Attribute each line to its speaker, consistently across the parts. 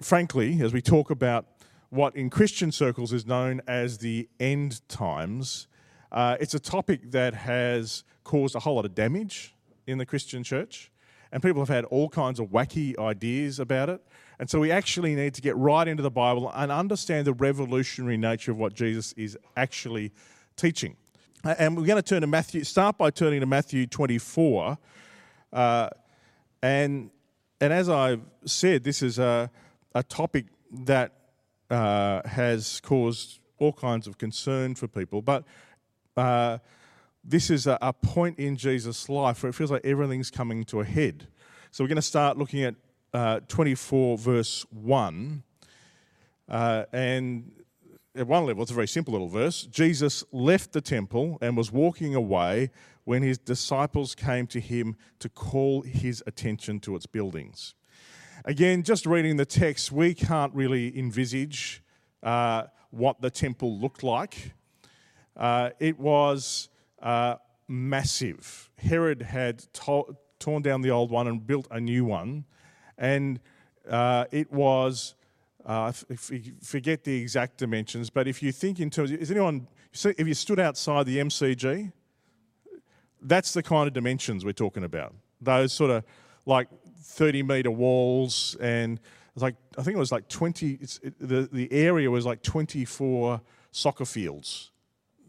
Speaker 1: frankly, as we talk about what in Christian circles is known as the end times, uh, it's a topic that has caused a whole lot of damage in the Christian church, and people have had all kinds of wacky ideas about it. And so we actually need to get right into the Bible and understand the revolutionary nature of what Jesus is actually teaching. And we're going to turn to Matthew, start by turning to Matthew 24. Uh, and, and as I've said, this is a, a topic that uh, has caused all kinds of concern for people. But uh, this is a, a, point in Jesus' life where it feels like everything's coming to a head. So we're going to start looking at uh, 24, verse 1. Uh, and at one level, it's a very simple little verse. Jesus left the temple and was walking away when his disciples came to him to call his attention to its buildings. Again, just reading the text, we can't really envisage uh, what the temple looked like. Uh, it was uh, massive. Herod had to- torn down the old one and built a new one, and uh, it was. Uh, forget the exact dimensions, but if you think in terms, is anyone? If you stood outside the MCG, that's the kind of dimensions we're talking about. Those sort of like 30 meter walls, and like I think it was like 20. It, the the area was like 24 soccer fields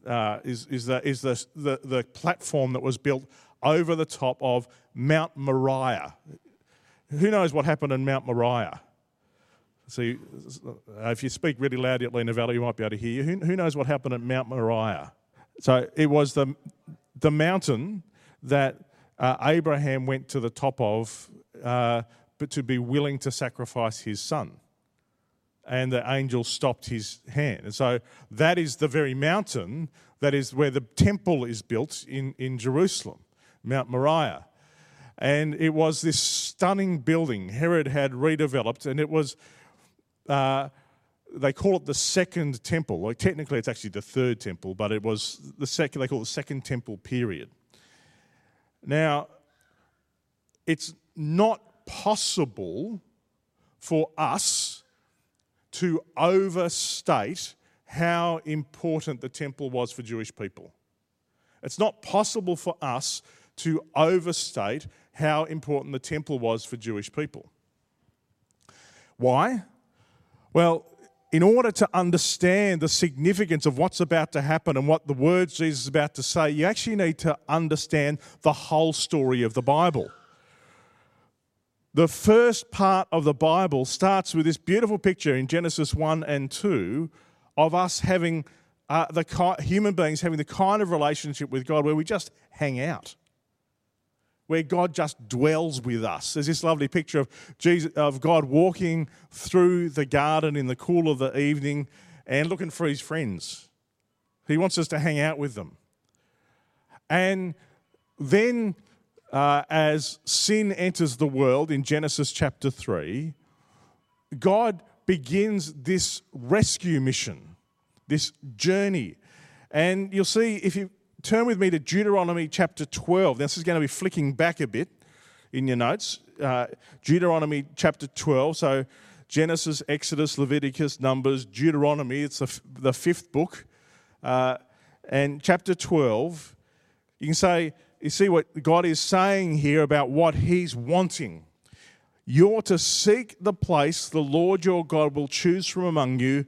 Speaker 1: uh, is, is, the, is the, the, the platform that was built over the top of Mount Moriah. Who knows what happened in Mount Moriah? See, uh, if you speak really loudly at Lenah Valley, you might be able to hear you. Who, who knows what happened at Mount Moriah? So it was the, the mountain that uh, Abraham went to the top of, uh, but to be willing to sacrifice his son and the angel stopped his hand. And so that is the very mountain that is where the temple is built in, in Jerusalem, Mount Moriah. And it was this stunning building Herod had redeveloped, and it was, uh, they call it the second temple. Like technically, it's actually the third temple, but it was the second, they call it the second temple period. Now, it's not possible for us to overstate how important the temple was for Jewish people. It's not possible for us to overstate how important the temple was for Jewish people. Why? Well, in order to understand the significance of what's about to happen and what the words Jesus is about to say, you actually need to understand the whole story of the Bible the first part of the Bible starts with this beautiful picture in Genesis 1 and 2 of us having uh, the human beings having the kind of relationship with God where we just hang out, where God just dwells with us. There's this lovely picture of Jesus, of God walking through the garden in the cool of the evening and looking for his friends. He wants us to hang out with them. And then uh, as sin enters the world in Genesis chapter 3, God begins this rescue mission, this journey. And you'll see if you turn with me to Deuteronomy chapter 12, this is going to be flicking back a bit in your notes. Uh, Deuteronomy chapter 12. So Genesis, Exodus, Leviticus, Numbers, Deuteronomy, it's the, the fifth book. Uh, and chapter 12, you can say, you see what God is saying here about what He's wanting. You're to seek the place the Lord your God will choose from among you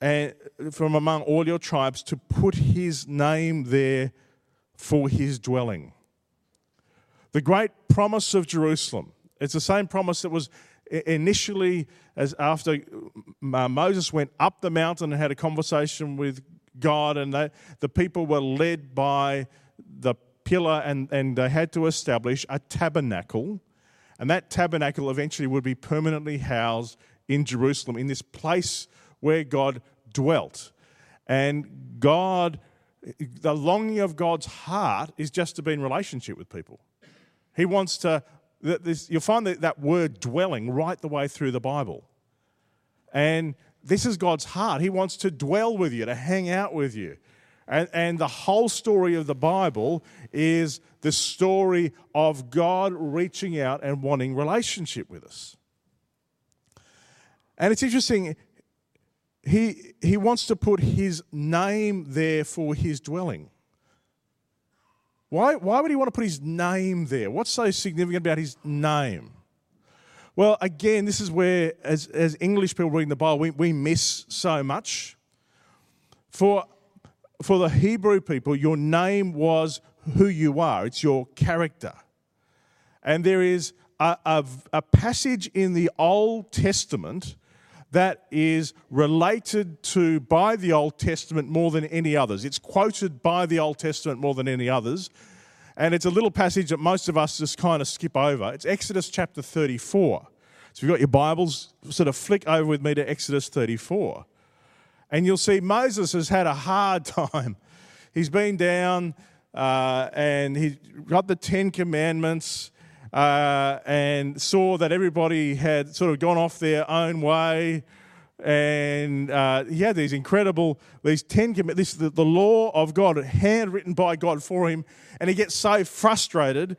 Speaker 1: and from among all your tribes to put His name there for His dwelling. The great promise of Jerusalem. It's the same promise that was initially as after uh, Moses went up the mountain and had a conversation with God, and they, the people were led by the pillar and, and they had to establish a tabernacle. And that tabernacle eventually would be permanently housed in Jerusalem, in this place where God dwelt. And God, the longing of God's heart is just to be in relationship with people. He wants to, you'll find that, that word dwelling right the way through the Bible. And this is God's heart. He wants to dwell with you, to hang out with you. And, and the whole story of the Bible is the story of God reaching out and wanting relationship with us. And it's interesting, he, he wants to put his name there for his dwelling. Why, why would he want to put his name there? What's so significant about his name? Well, again, this is where, as, as English people reading the Bible, we, we miss so much. For, for the Hebrew people, your name was who you are, it's your character. And there is a, a, a passage in the Old Testament that is related to by the Old Testament more than any others. It's quoted by the Old Testament more than any others. And it's a little passage that most of us just kind of skip over. It's Exodus chapter 34. So if you've got your Bibles, sort of flick over with me to Exodus 34. And you'll see Moses has had a hard time. He's been down uh, and he got the Ten Commandments uh, and saw that everybody had sort of gone off their own way. And uh, he had these incredible, these ten this the, the law of God, handwritten by God for him, and he gets so frustrated,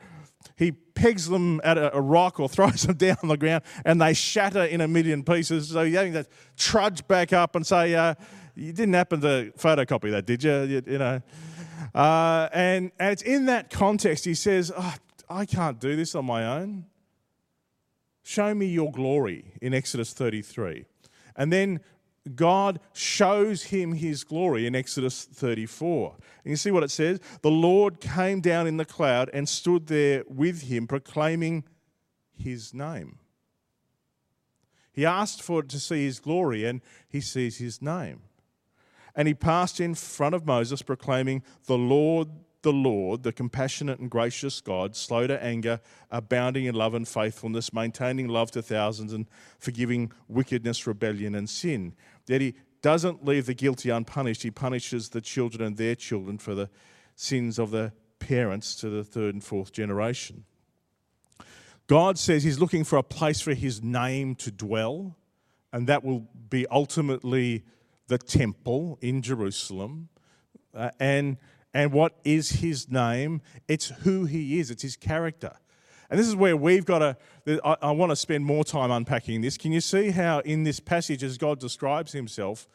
Speaker 1: pegs them at a, a rock or throws them down on the ground, and they shatter in a million pieces. So he's having to trudge back up and say, uh, "You didn't happen to photocopy that, did you?" You, you know. Uh, and, and it's in that context he says, oh, I can't do this on my own. Show me your glory in Exodus 33. And then God shows him his glory in Exodus 34. And you see what it says? The Lord came down in the cloud and stood there with him, proclaiming his name. He asked for it to see his glory, and he sees his name. And he passed in front of Moses, proclaiming, The Lord, the Lord, the compassionate and gracious God, slow to anger, abounding in love and faithfulness, maintaining love to thousands, and forgiving wickedness, rebellion, and sin. Yet he doesn't leave the guilty unpunished. He punishes the children and their children for the sins of the parents to the third and fourth generation. God says he's looking for a place for his name to dwell, and that will be ultimately the temple in Jerusalem. Uh, and and what is his name? It's who he is, it's his character. And this is where we've got to, I, want to spend more time unpacking this. Can you see how in this passage, as God describes himself,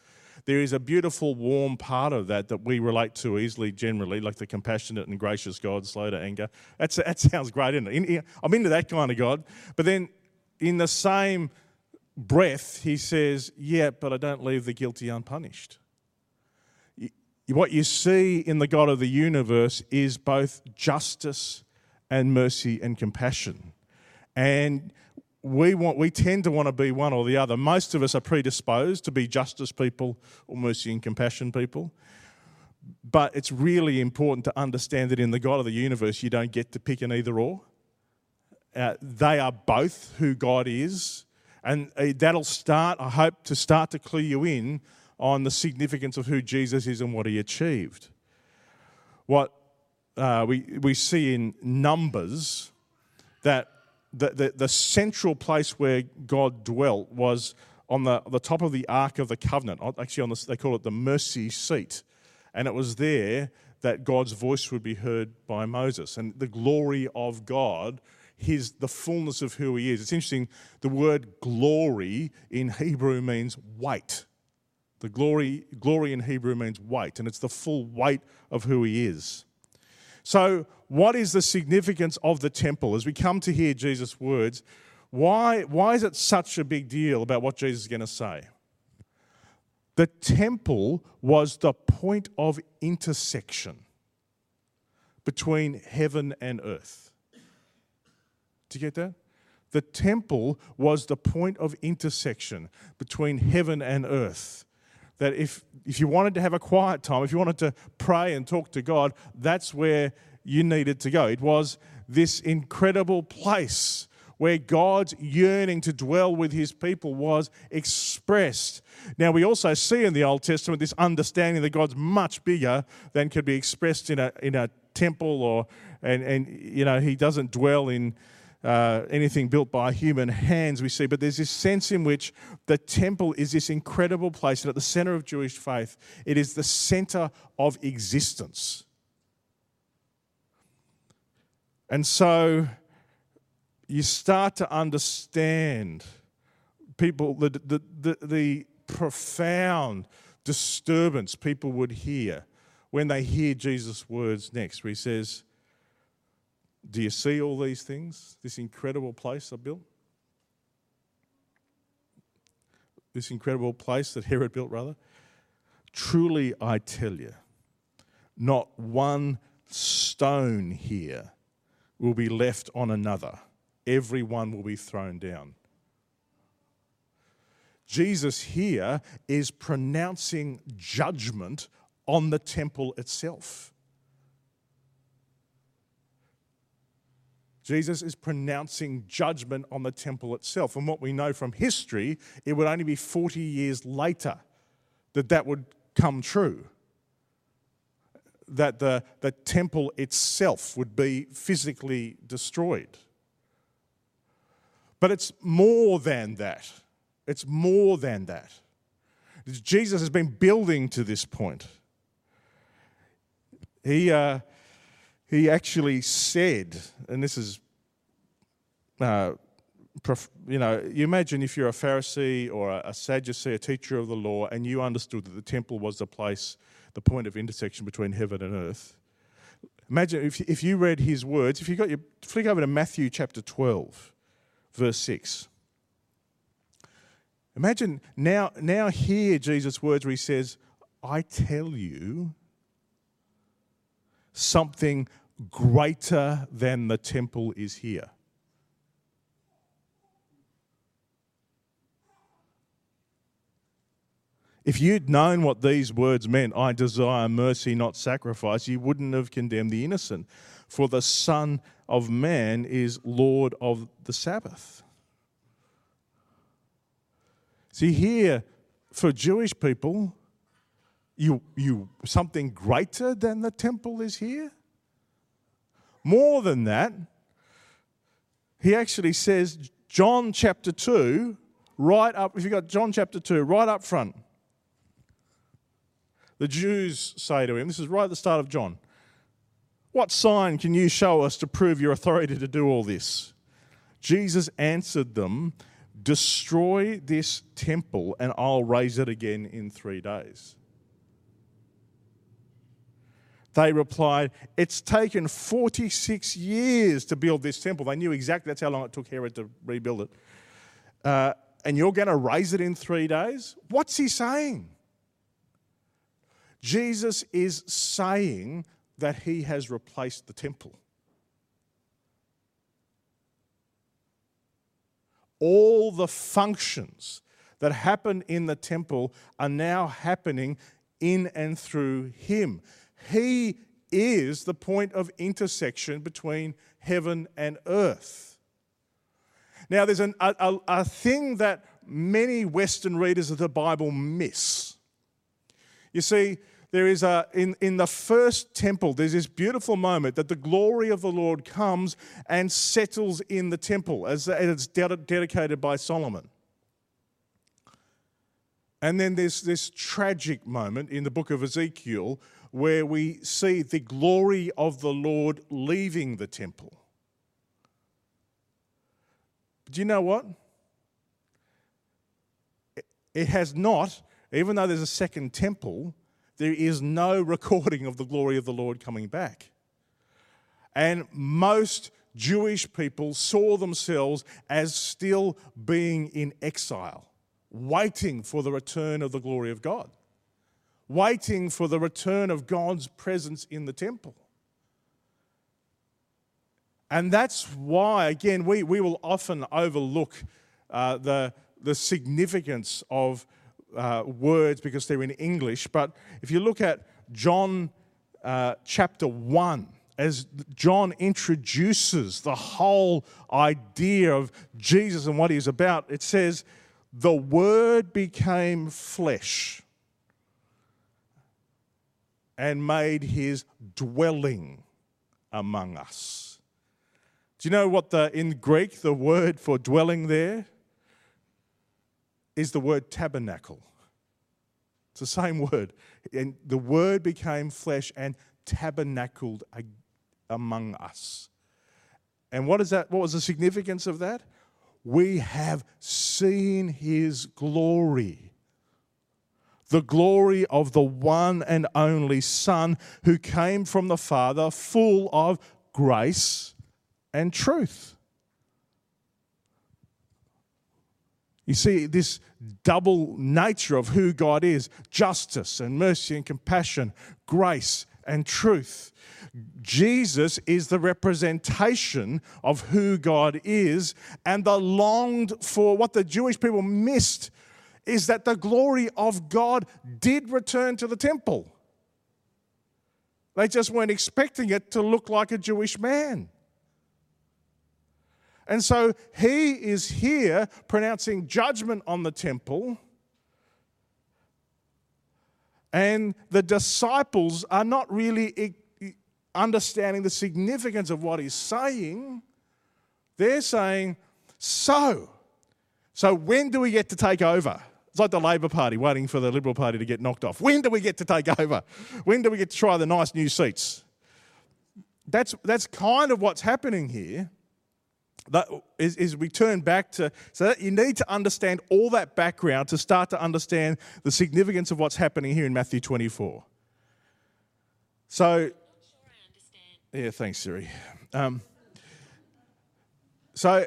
Speaker 1: there is a beautiful, warm part of that that we relate to easily, generally, like the compassionate and gracious God, slow to anger. That's, that sounds great, isn't it? I'm into that kind of God. But then in the same breath, he says, Yeah, but I don't leave the guilty unpunished what you see in the God of the universe is both justice and mercy and compassion. And we want we tend to want to be one or the other. Most of us are predisposed to be justice people or mercy and compassion people. But it's really important to understand that in the God of the universe, you don't get to pick an either or. Uh, they are both who God is. And uh, that'll start, I hope, to start to clue you in on the significance of who Jesus is and what he achieved. What uh, we, we see in Numbers that the, the, the, central place where God dwelt was on the, the top of the Ark of the Covenant. Actually, on the, they call it the mercy seat. And it was there that God's voice would be heard by Moses. And the glory of God, his, the fullness of who he is. It's interesting, the word glory in Hebrew means weight. The glory, glory in Hebrew means weight, and it's the full weight of who he is. So, what is the significance of the temple? As we come to hear Jesus' words, why, why is it such a big deal about what Jesus is going to say? The temple was the point of intersection between heaven and earth. Do you get that? The temple was the point of intersection between heaven and earth that if, if you wanted to have a quiet time, if you wanted to pray and talk to God, that's where you needed to go. It was this incredible place where God's yearning to dwell with his people was expressed. Now, we also see in the Old Testament this understanding that God's much bigger than could be expressed in a, in a temple or, and, and, you know, he doesn't dwell in uh, anything built by human hands, we see, but there's this sense in which the temple is this incredible place, and at the center of Jewish faith, it is the center of existence. And so you start to understand people, the, the, the, the profound disturbance people would hear when they hear Jesus' words next, where he says, Do you see all these things? This incredible place I built? This incredible place that Herod built, rather? Truly, I tell you, not one stone here will be left on another. Every one will be thrown down. Jesus here is pronouncing judgment on the temple itself. Jesus is pronouncing judgment on the temple itself. And what we know from history, it would only be 40 years later that that would come true. That the, the temple itself would be physically destroyed. But it's more than that. It's more than that. Jesus has been building to this point. He, uh, he actually said, and this is, uh, you know, you imagine if you're a Pharisee or a Sadducee, a teacher of the law, and you understood that the temple was the place, the point of intersection between heaven and earth. Imagine if, if you read his words, if you got your, flick over to Matthew chapter 12, verse 6. Imagine now, now hear Jesus' words where he says, I tell you something greater than the temple is here. If you'd known what these words meant, I desire mercy, not sacrifice, you wouldn't have condemned the innocent. For the Son of Man is Lord of the Sabbath. See, here, for Jewish people, you, you, something greater than the temple is here? More than that, he actually says, John chapter 2, right up, if you've got John chapter 2, right up front. The Jews say to him, this is right at the start of John, What sign can you show us to prove your authority to do all this? Jesus answered them, Destroy this temple, and I'll raise it again in three days. They replied, It's taken 46 years to build this temple. They knew exactly that's how long it took Herod to rebuild it. Uh, and you're going to raise it in three days? What's he saying? Jesus is saying that he has replaced the temple. all the functions that happen in the temple are now happening in and through him. He is the point of intersection between heaven and earth. Now, there's an, a, a, thing that many Western readers of the Bible miss. You see, there is a in, in the first temple there's this beautiful moment that the glory of the lord comes and settles in the temple as it's dedicated by solomon and then there's this tragic moment in the book of ezekiel where we see the glory of the lord leaving the temple. Do you know what? It has not even though there's a second temple there is no recording of the glory of the Lord coming back. And most Jewish people saw themselves as still being in exile, waiting for the return of the glory of God, waiting for the return of God's presence in the temple. And that's why, again, we, we will often overlook uh, the, the significance of uh, words because they're in English. But if you look at John uh, chapter 1, as John introduces the whole idea of Jesus and what he's about, it says, The Word became flesh and made his dwelling among us. Do you know what the in Greek the word for dwelling there is the word tabernacle. It's the same word. And the word became flesh and tabernacled among us. And what is that? What was the significance of that? We have seen his glory. The glory of the one and only Son who came from the Father, full of grace and truth. You see, this double nature of who God is justice and mercy and compassion, grace and truth. Jesus is the representation of who God is, and the longed for what the Jewish people missed is that the glory of God did return to the temple. They just weren't expecting it to look like a Jewish man. And so he is here pronouncing judgment on the temple. And the disciples are not really understanding the significance of what he's saying. They're saying, So, so when do we get to take over? It's like the Labor Party waiting for the Liberal Party to get knocked off. When do we get to take over? When do we get to try the nice new seats? That's, that's kind of what's happening here that is, is we turn back to so you need to understand all that background to start to understand the significance of what's happening here in Matthew 24. So, yeah, thanks, Siri. Um, so,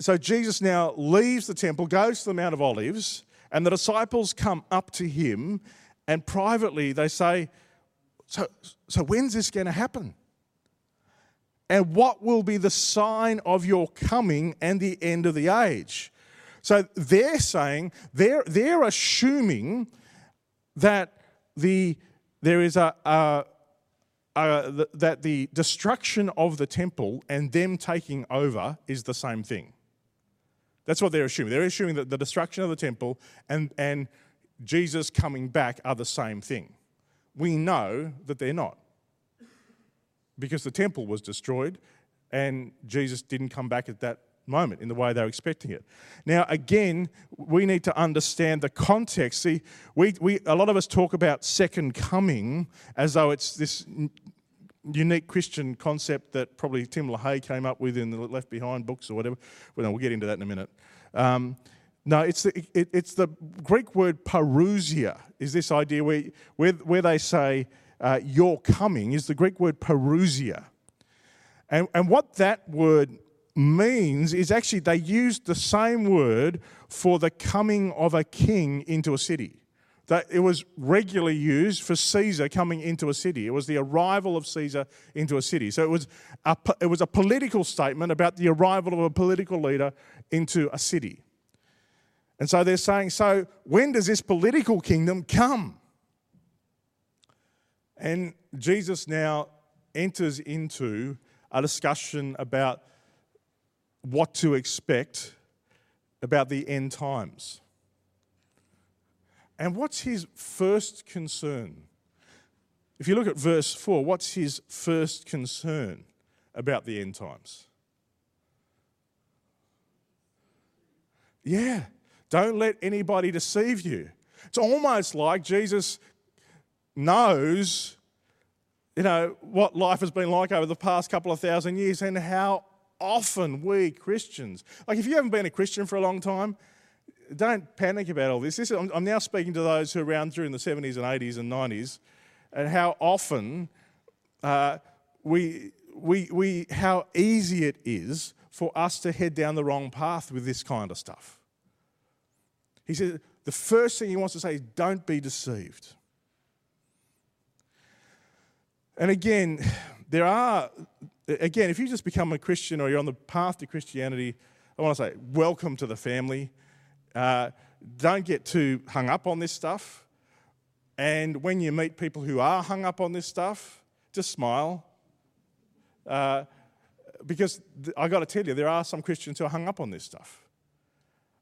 Speaker 1: so Jesus now leaves the temple, goes to the Mount of Olives, and the disciples come up to him, and privately they say, "So, so when's this going to happen?" and what will be the sign of your coming and the end of the age. So they're saying, they're, they're assuming that the, there is a, a, a, that the destruction of the temple and them taking over is the same thing. That's what they're assuming. They're assuming that the destruction of the temple and, and Jesus coming back are the same thing. We know that they're not because the temple was destroyed and Jesus didn't come back at that moment in the way they were expecting it. Now, again, we need to understand the context. See, we, we, a lot of us talk about second coming as though it's this unique Christian concept that probably Tim LaHaye came up with in the Left Behind books or whatever. Well, we'll get into that in a minute. Um, no, it's the, it, it's the Greek word parousia, is this idea where, where, where they say, uh, your coming is the Greek word parousia. And, and what that word means is actually they used the same word for the coming of a king into a city. That it was regularly used for Caesar coming into a city. It was the arrival of Caesar into a city. So it was a, it was a political statement about the arrival of a political leader into a city. And so they're saying, so when does this political kingdom come? And Jesus now enters into a discussion about what to expect about the end times. And what's his first concern? If you look at verse 4, what's his first concern about the end times? Yeah, don't let anybody deceive you. It's almost like Jesus knows, you know, what life has been like over the past couple of thousand years and how often we Christians, like if you haven't been a Christian for a long time, don't panic about all this. this I'm, I'm now speaking to those who are around during the 70s and 80s and 90s and how often uh, we, we, we, how easy it is for us to head down the wrong path with this kind of stuff. He said, the first thing he wants to say is don't be deceived. And again, there are, again, if you just become a Christian or you're on the path to Christianity, I want to say, welcome to the family. Uh, don't get too hung up on this stuff. And when you meet people who are hung up on this stuff, just smile. Uh, because th- I got to tell you, there are some Christians who are hung up on this stuff.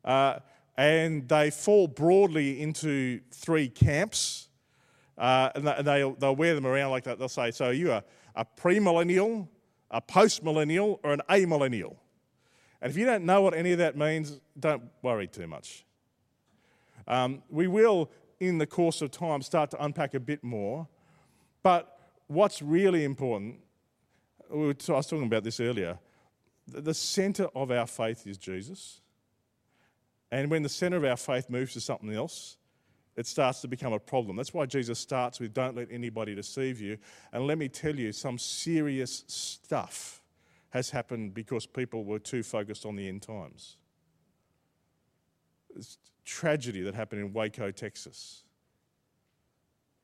Speaker 1: Uh, and they fall broadly into three camps. Uh, and they'll, they'll wear them around like that. They'll say, So you are a premillennial, a postmillennial, or an amillennial. And if you don't know what any of that means, don't worry too much. Um, we will, in the course of time, start to unpack a bit more. But what's really important, I was talking about this earlier, the center of our faith is Jesus. And when the center of our faith moves to something else, it starts to become a problem. That's why Jesus starts with, Don't let anybody deceive you. And let me tell you, some serious stuff has happened because people were too focused on the end times. It's tragedy that happened in Waco, Texas,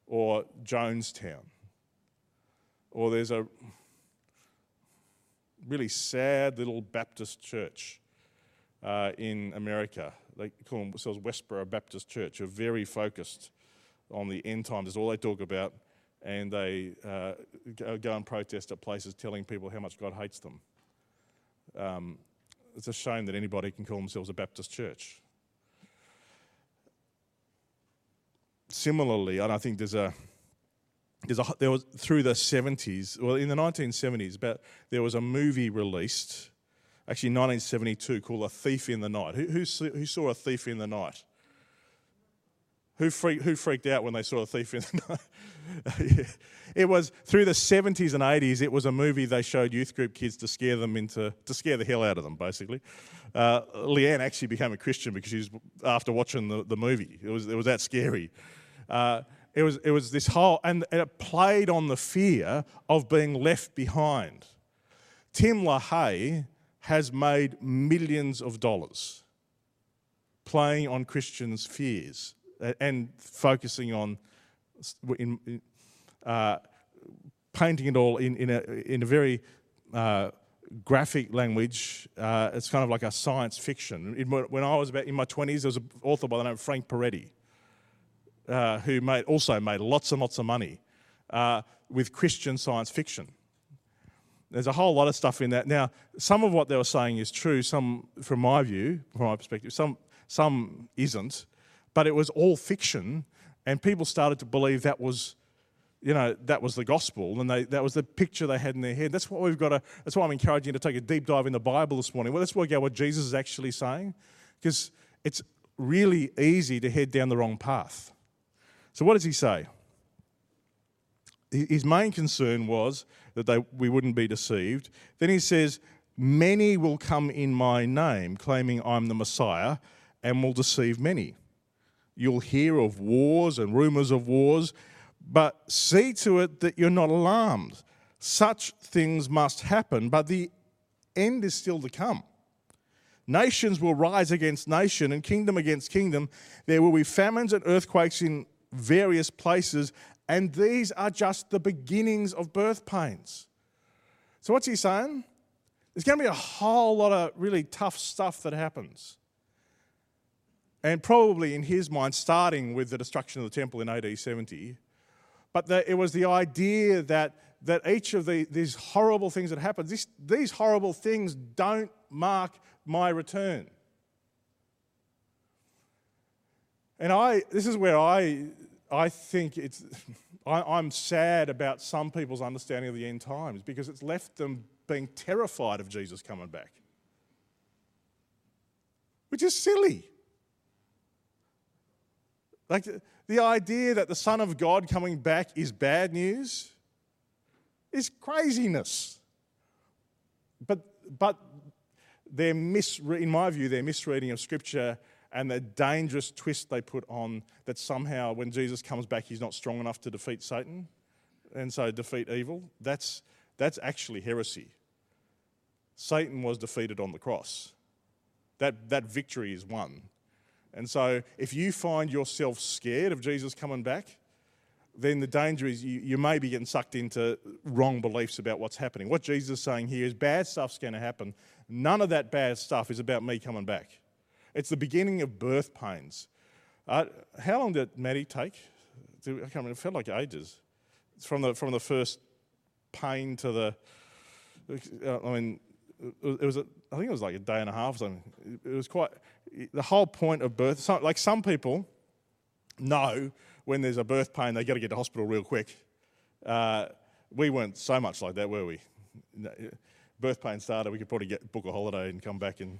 Speaker 1: or Jonestown, or there's a really sad little Baptist church uh, in America. They call themselves Westboro Baptist Church, are very focused on the end times. That's all they talk about. And they uh, go and protest at places telling people how much God hates them. Um, it's a shame that anybody can call themselves a Baptist church. Similarly, and I think there's a there's a, there was through the 70s, well, in the 1970s, about there was a movie released, actually 1972, called A Thief in the Night. Who, who, who saw A Thief in the Night? Who, freak, who freaked out when they saw A Thief in the Night? it was through the 70s and 80s. It was a movie they showed youth group kids to scare them into to scare the hell out of them, basically. Uh, Leanne actually became a Christian because she was after watching the, the movie. It was it was that scary. Uh, it was, it was this whole, and it played on the fear of being left behind. Tim LaHaye has made millions of dollars playing on Christians' fears and focusing on in, uh, painting it all in, in, a, in a very uh, graphic language. Uh, it's kind of like a science fiction. In, when I was about in my 20s, there was an author by the name of Frank Peretti uh, who made, also made lots and lots of money uh, with Christian science fiction. There's a whole lot of stuff in that. Now, some of what they were saying is true, some, from my view, from my perspective, some, some isn't, but it was all fiction, and people started to believe that was you know, that was the gospel and they, that was the picture they had in their head. That's what we've got to, that's why I'm encouraging you to take a deep dive in the Bible this morning. Well, let's work out what Jesus is actually saying because it's really easy to head down the wrong path. So, what does he say? His main concern was that they, we wouldn't be deceived. Then he says, Many will come in my name, claiming I'm the Messiah, and will deceive many. You'll hear of wars and rumors of wars, but see to it that you're not alarmed. Such things must happen, but the end is still to come. Nations will rise against nation and kingdom against kingdom. There will be famines and earthquakes in various places, and these are just the beginnings of birth pains. So, what's he saying? There's going to be a whole lot of really tough stuff that happens. And probably in his mind, starting with the destruction of the temple in AD 70, but it was the idea that, that each of the, these horrible things that happened, this, these horrible things don't mark my return. And I, this is where I, I think it's, I, am sad about some people's understanding of the end times because it's left them being terrified of Jesus coming back, which is silly. Like the, idea that the Son of God coming back is bad news is craziness. But, but they're mis- in my view, their misreading of Scripture and the dangerous twist they put on that somehow when Jesus comes back, he's not strong enough to defeat Satan and so defeat evil. That's, that's actually heresy. Satan was defeated on the cross. That, that victory is won. And so if you find yourself scared of Jesus coming back, then the danger is you, you may be getting sucked into wrong beliefs about what's happening. What Jesus is saying here is bad stuff's going to happen. None of that bad stuff is about me coming back. It's the beginning of birth pains. Uh, how long did Maddie take? I can't remember. It felt like ages. From the from the first pain to the. Uh, I mean, it was. A, I think it was like a day and a half. Or something. It was quite. The whole point of birth. like some people know when there's a birth pain, they got to get to hospital real quick. Uh, we weren't so much like that, were we? Birth pain started, we could probably get book a holiday and come back and.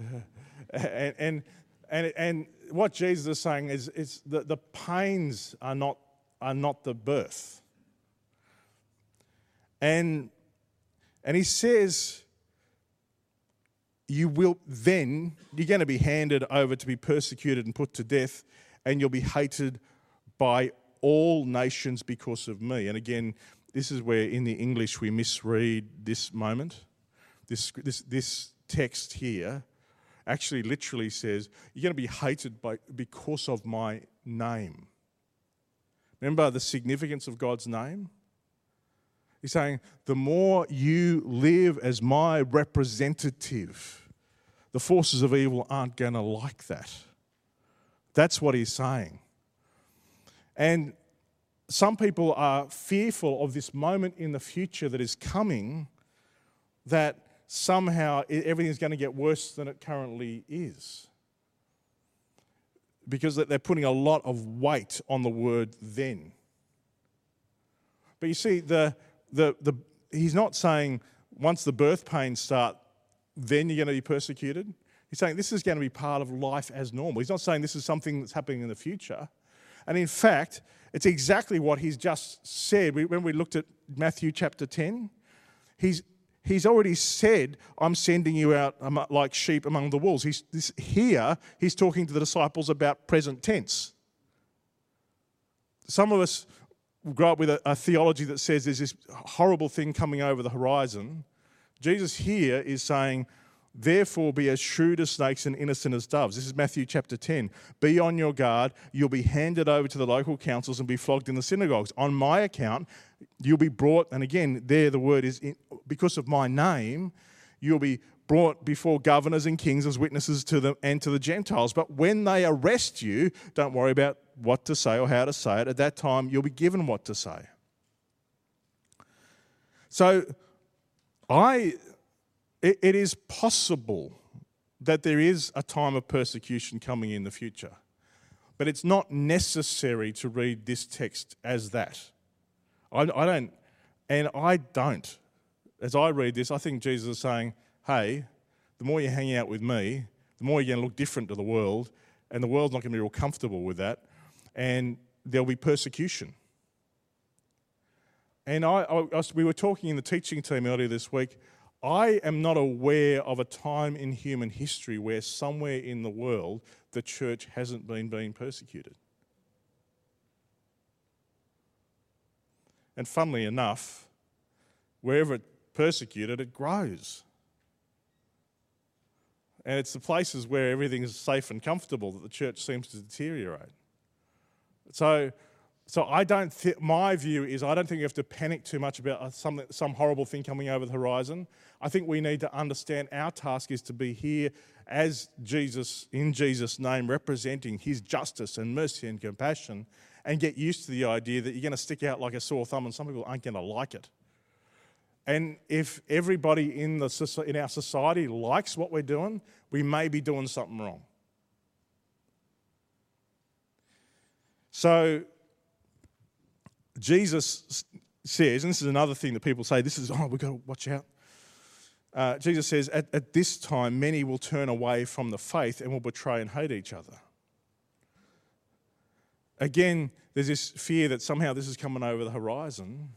Speaker 1: And, and, and, and what Jesus is saying is, is that the pains are not, are not the birth. And, and he says, you will then, you're going to be handed over to be persecuted and put to death, and you'll be hated by all nations because of me. And again, this is where in the English we misread this moment. This, this, this text here actually literally says, You're going to be hated by, because of my name. Remember the significance of God's name? He's saying, The more you live as my representative, the forces of evil aren't going to like that. That's what he's saying. And some people are fearful of this moment in the future that is coming that somehow everything's going to get worse than it currently is. Because they're putting a lot of weight on the word then. But you see, the, the, the, he's not saying once the birth pains start, then you're going to be persecuted. He's saying this is going to be part of life as normal. He's not saying this is something that's happening in the future. And in fact, it's exactly what he's just said. When we looked at Matthew chapter 10, he's, he's already said, I'm sending you out like sheep among the wolves. He's, this, here, he's talking to the disciples about present tense. Some of us grow up with a, a theology that says there's this horrible thing coming over the horizon. Jesus here is saying, Therefore, be as shrewd as snakes and innocent as doves. This is Matthew chapter 10. Be on your guard. You'll be handed over to the local councils and be flogged in the synagogues. On my account, you'll be brought, and again, there the word is because of my name, you'll be brought before governors and kings as witnesses to them and to the Gentiles. But when they arrest you, don't worry about what to say or how to say it. At that time, you'll be given what to say. So, I it, it is possible that there is a time of persecution coming in the future, but it's not necessary to read this text as that. I, I don't, and I don't. As I read this, I think Jesus is saying, hey, the more you hang out with me, the more you're going to look different to the world, and the world's not going to be real comfortable with that, and there'll be persecution. And I, I, we were talking in the teaching team earlier this week. I am not aware of a time in human history where somewhere in the world the church hasn't been being persecuted. And funnily enough, wherever it's persecuted, it grows. And it's the places where everything is safe and comfortable that the church seems to deteriorate. So so I don't. Th- my view is I don't think you have to panic too much about uh, some some horrible thing coming over the horizon. I think we need to understand our task is to be here as Jesus in Jesus' name, representing His justice and mercy and compassion, and get used to the idea that you're going to stick out like a sore thumb, and some people aren't going to like it. And if everybody in the in our society likes what we're doing, we may be doing something wrong. So Jesus says, and this is another thing that people say, this is, oh, we've got to watch out. Uh, Jesus says, at, at this time, many will turn away from the faith and will betray and hate each other. Again, there's this fear that somehow this is coming over the horizon.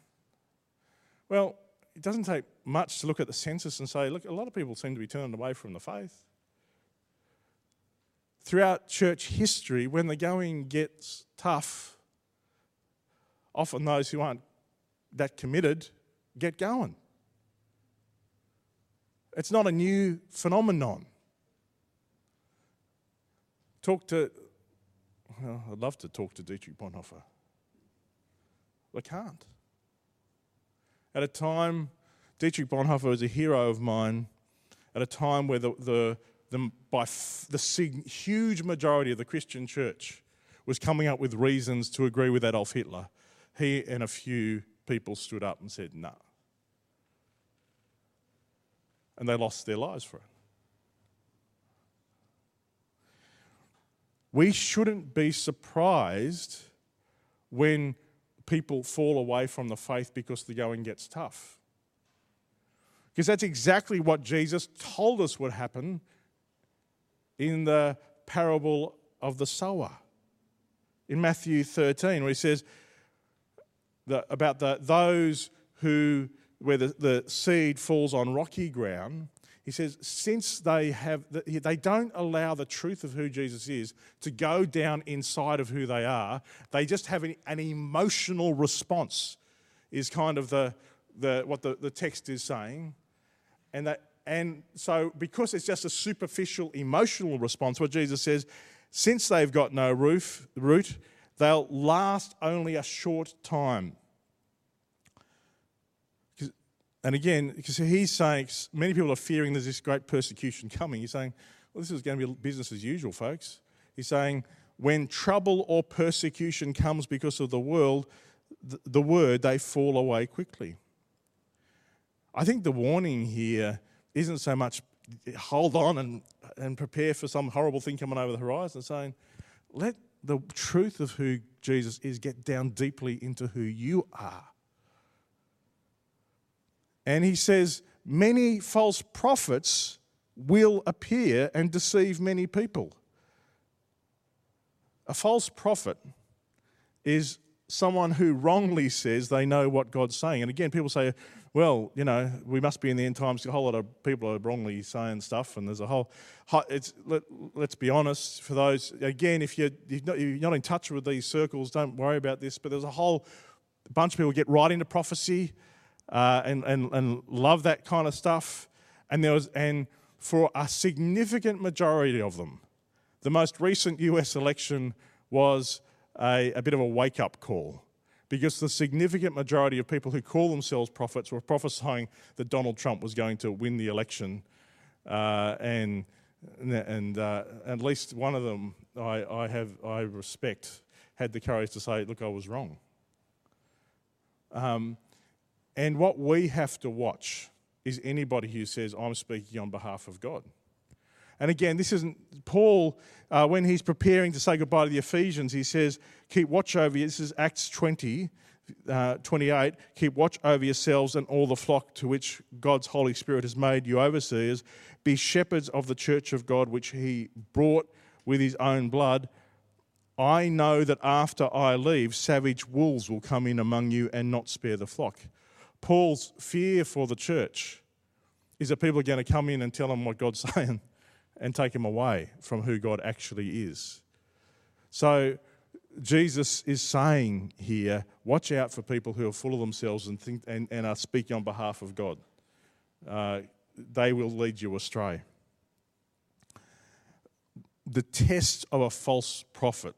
Speaker 1: Well, it doesn't take much to look at the census and say, look, a lot of people seem to be turning away from the faith. Throughout church history, when the going gets tough, often those who aren't that committed get going. It's not a new phenomenon. Talk to, well, I'd love to talk to Dietrich Bonhoeffer. I can't. At a time, Dietrich Bonhoeffer was a hero of mine, at a time where the, the, the, by f- the huge majority of the Christian church was coming up with reasons to agree with Adolf Hitler he and a few people stood up and said, no. Nah. And they lost their lives for it. We shouldn't be surprised when people fall away from the faith because the going gets tough. Because that's exactly what Jesus told us would happen in the parable of the sower in Matthew 13, where he says, about the, those who, where the, the seed falls on rocky ground, he He says, since they have, they don't allow the truth of who Jesus is to go down inside of who they are, they just have an, an emotional response, is kind of the, the, what the, the text is saying. And, that, and so, because it's just a superficial emotional response, what Jesus says, since they've got no roof, root, they'll last only a short time. And again, because he's saying many people are fearing there's this great persecution coming. He's saying, well, this is going to be business as usual, folks. He's saying, when trouble or persecution comes because of the world, the word, they fall away quickly. I think the warning here isn't so much hold on and, and prepare for some horrible thing coming over the horizon, saying, let the truth of who Jesus is get down deeply into who you are. And he says, many false prophets will appear and deceive many people. A false prophet is someone who wrongly says they know what God's saying. And again, people say, well, you know, we must be in the end times. A whole lot of people are wrongly saying stuff, and there's a whole. It's let, us be honest. For those again, if you're you're not in touch with these circles, don't worry about this. But there's a whole bunch of people get right into prophecy, uh, and and and love that kind of stuff. And there was and for a significant majority of them, the most recent U.S. election was a, a bit of a wake up call because the significant majority of people who call themselves prophets were prophesying that Donald Trump was going to win the election. Uh, and and uh, at least one of them I, I, have I respect had the courage to say, "Look, I was wrong." Um, and what we have to watch is anybody who says, "I'm speaking on behalf of God." And again, this isn't Paul, uh, when he's preparing to say goodbye to the Ephesians, he says, Keep watch over you. This is Acts 20, uh, 28. Keep watch over yourselves and all the flock to which God's Holy Spirit has made you overseers. Be shepherds of the church of God, which he brought with his own blood. I know that after I leave, savage wolves will come in among you and not spare the flock. Paul's fear for the church is that people are going to come in and tell him what God's saying and take him away from who God actually is. So, Jesus is saying here watch out for people who are full of themselves and, think, and, and are speaking on behalf of God. Uh, they will lead you astray. The test of a false prophet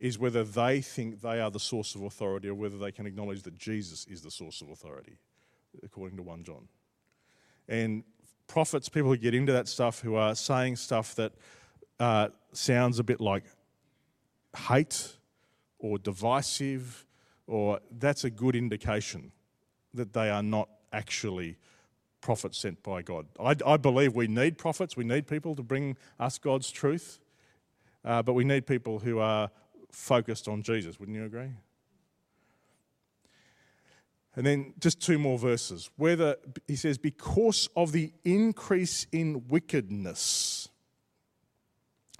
Speaker 1: is whether they think they are the source of authority or whether they can acknowledge that Jesus is the source of authority, according to 1 John. And prophets, people who get into that stuff, who are saying stuff that uh, sounds a bit like hate or divisive, or that's a good indication that they are not actually prophets sent by God. I, I believe we need prophets, we need people to bring us God's truth, uh, but we need people who are focused on Jesus. Wouldn't you agree? And then just two more verses. Whether he says, because of the increase in wickedness,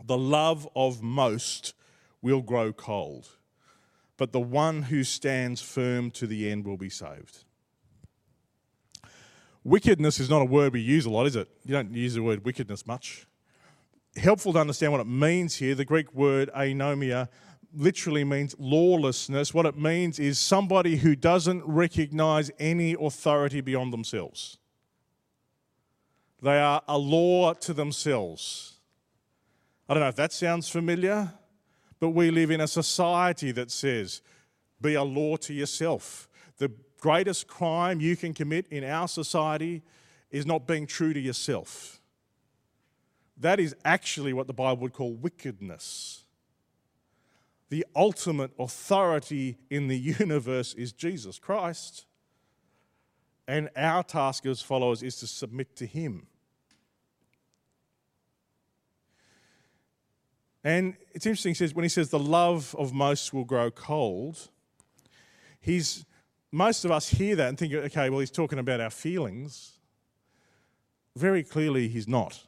Speaker 1: the love of most will grow cold, but the one who stands firm to the end will be saved. Wickedness is not a word we use a lot, is it? You don't use the word wickedness much. Helpful to understand what it means here, the Greek word anomia literally means lawlessness. What it means is somebody who doesn't recognize any authority beyond themselves. They are a law to themselves. I don't know if that sounds familiar, but we live in a society that says, be a law to yourself. The greatest crime you can commit in our society is not being true to yourself. That is actually what the Bible would call wickedness the ultimate authority in the universe is Jesus Christ. And our task as followers is to submit to Him. And it's interesting, he says, when he says the love of most will grow cold, he's, most of us hear that and think, okay, well, he's talking about our feelings. Very clearly, he's not.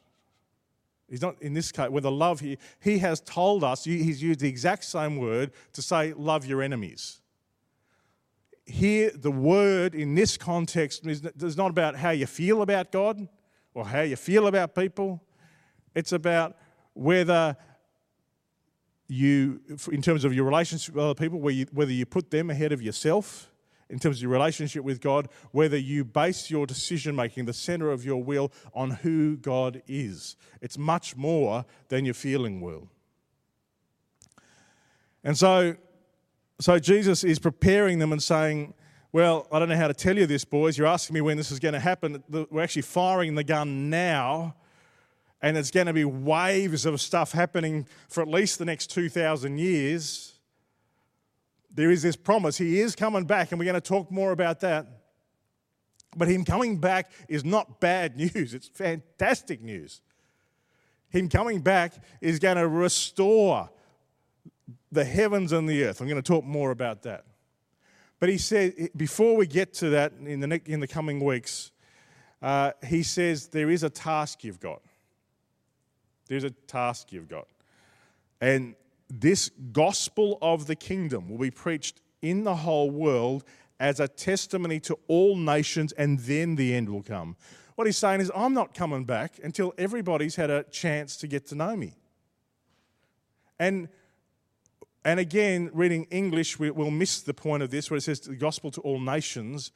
Speaker 1: He's not in this case, with the love, he, he has told us, he's used the exact same word to say, love your enemies. Here, the word in this context is, is not about how you feel about God or how you feel about people. It's about whether you, in terms of your relationship with other people, whether you, put them ahead of yourself in terms of your relationship with God, whether you base your decision making, the center of your will, on who God is. It's much more than your feeling will. And so, so Jesus is preparing them and saying, Well, I don't know how to tell you this, boys. You're asking me when this is going to happen. We're actually firing the gun now, and it's going to be waves of stuff happening for at least the next 2,000 years there is this promise. He is coming back, and we're going to talk more about that. But him coming back is not bad news, it's fantastic news. Him coming back is going to restore the heavens and the earth. I'm going to talk more about that. But he said, before we get to that in the, in the coming weeks, uh, he says, there is a task you've got. There's a task you've got. And this gospel of the kingdom will be preached in the whole world as a testimony to all nations, and then the end will come. What he's saying is, I'm not coming back until everybody's had a chance to get to know me. And, and again, reading English, we, will miss the point of this where it says the gospel to all nations.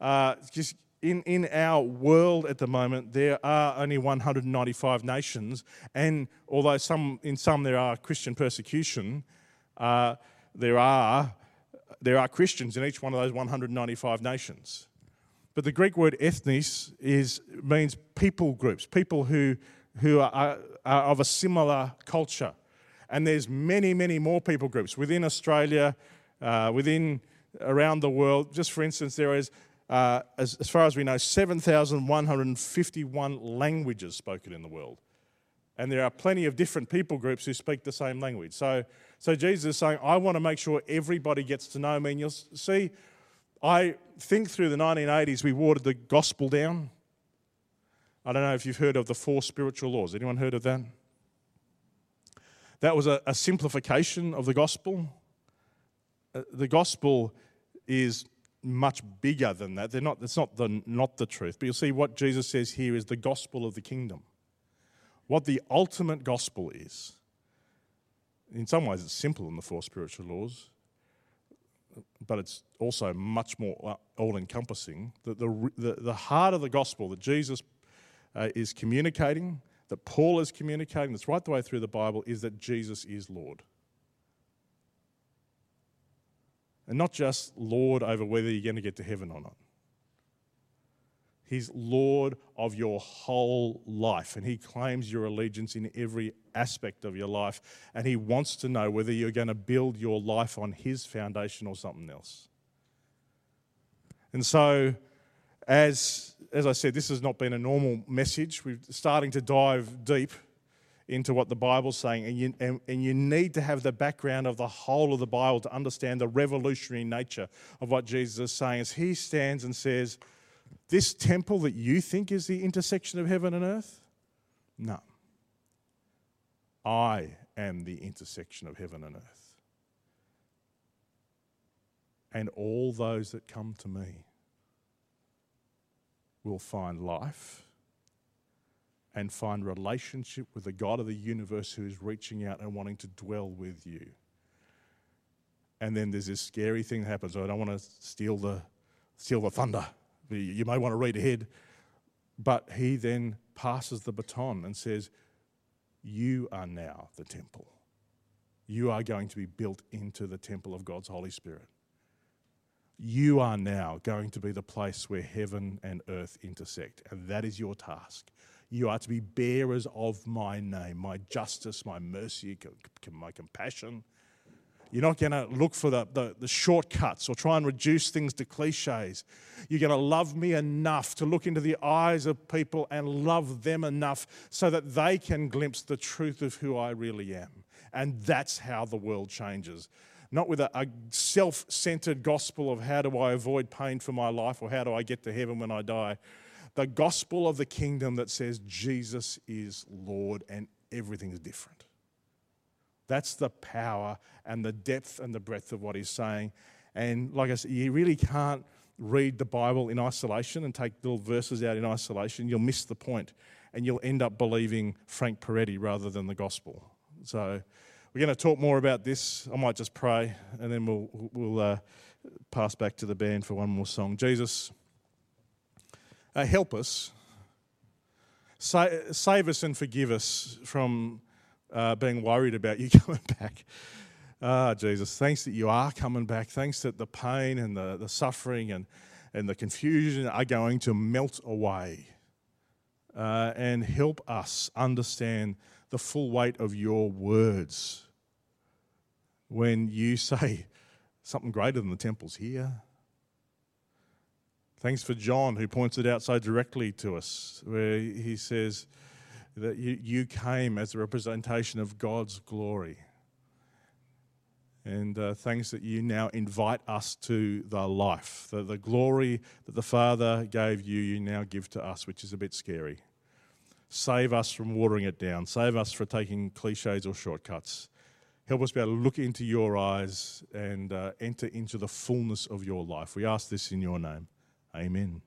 Speaker 1: Uh, just in, in our world at the moment, there are only 195 nations, and although some, in some there are Christian persecution, uh, there, are, there are Christians in each one of those 195 nations. But the Greek word ethnos is, means people groups, people who, who are, are of a similar culture. And there's many, many more people groups within Australia, uh, within around the world. Just for instance, there is uh, as, as far as we know, 7,151 languages spoken in the world. And there are plenty of different people groups who speak the same language. So, so Jesus is saying, I want to make sure everybody gets to know me. And you'll see, I think through the 1980s, we watered the gospel down. I don't know if you've heard of the four spiritual laws. Anyone heard of that? That was a, a simplification of the gospel. Uh, the gospel is much bigger than that. They're not, it's not the, not the truth. But you'll see what Jesus says here is the gospel of the kingdom. What the ultimate gospel is. In some ways, it's simple in the four spiritual laws, but it's also much more uh, all encompassing. The, the, the, the, heart of the gospel that Jesus uh, is communicating, that Paul is communicating, that's right the way through the Bible, is that Jesus is Lord. And not just Lord over whether you're going to get to heaven or not. He's Lord of your whole life, and He claims your allegiance in every aspect of your life. And He wants to know whether you're going to build your life on His foundation or something else. And so, as, as I said, this has not been a normal message. We're starting to dive deep into what the Bible's saying, and you, and, and you need to have the background of the whole of the Bible to understand the revolutionary nature of what Jesus is saying. As he stands and says, This temple that you think is the intersection of heaven and earth? No. I am the intersection of heaven and earth. And all those that come to me will find life and find relationship with the God of the universe who is reaching out and wanting to dwell with you. And then there's this scary thing that happens. I don't want to steal the, steal the thunder. You may want to read ahead. But he then passes the baton and says, You are now the temple. You are going to be built into the temple of God's Holy Spirit. You are now going to be the place where heaven and earth intersect. And that is your task. You are to be bearers of my name, my justice, my mercy, my compassion. You're not going to look for the, the, the, shortcuts or try and reduce things to cliches. You're going to love me enough to look into the eyes of people and love them enough so that they can glimpse the truth of who I really am. And that's how the world changes. Not with a, a self centered gospel of how do I avoid pain for my life or how do I get to heaven when I die the gospel of the kingdom that says Jesus is Lord and everything is different. That's the power and the depth and the breadth of what he's saying. And like I said, you really can't read the Bible in isolation and take little verses out in isolation, you'll miss the point and you'll end up believing Frank Peretti rather than the gospel. So we're going to talk more about this. I might just pray and then we'll, we'll uh, pass back to the band for one more song. Jesus, uh, help us. Sa- save us and forgive us from uh, being worried about you coming back. Ah, Jesus, thanks that you are coming back. Thanks that the pain and the, the suffering and, and the confusion are going to melt away. Uh, and help us understand the full weight of your words when you say something greater than the temple's here. Thanks for John, who points it out so directly to us, where he says that you, you came as a representation of God's glory. And uh, thanks that you now invite us to the life. The, the glory that the Father gave you, you now give to us, which is a bit scary. Save us from watering it down. Save us from taking cliches or shortcuts. Help us be able to look into your eyes and uh, enter into the fullness of your life. We ask this in your name. Amen.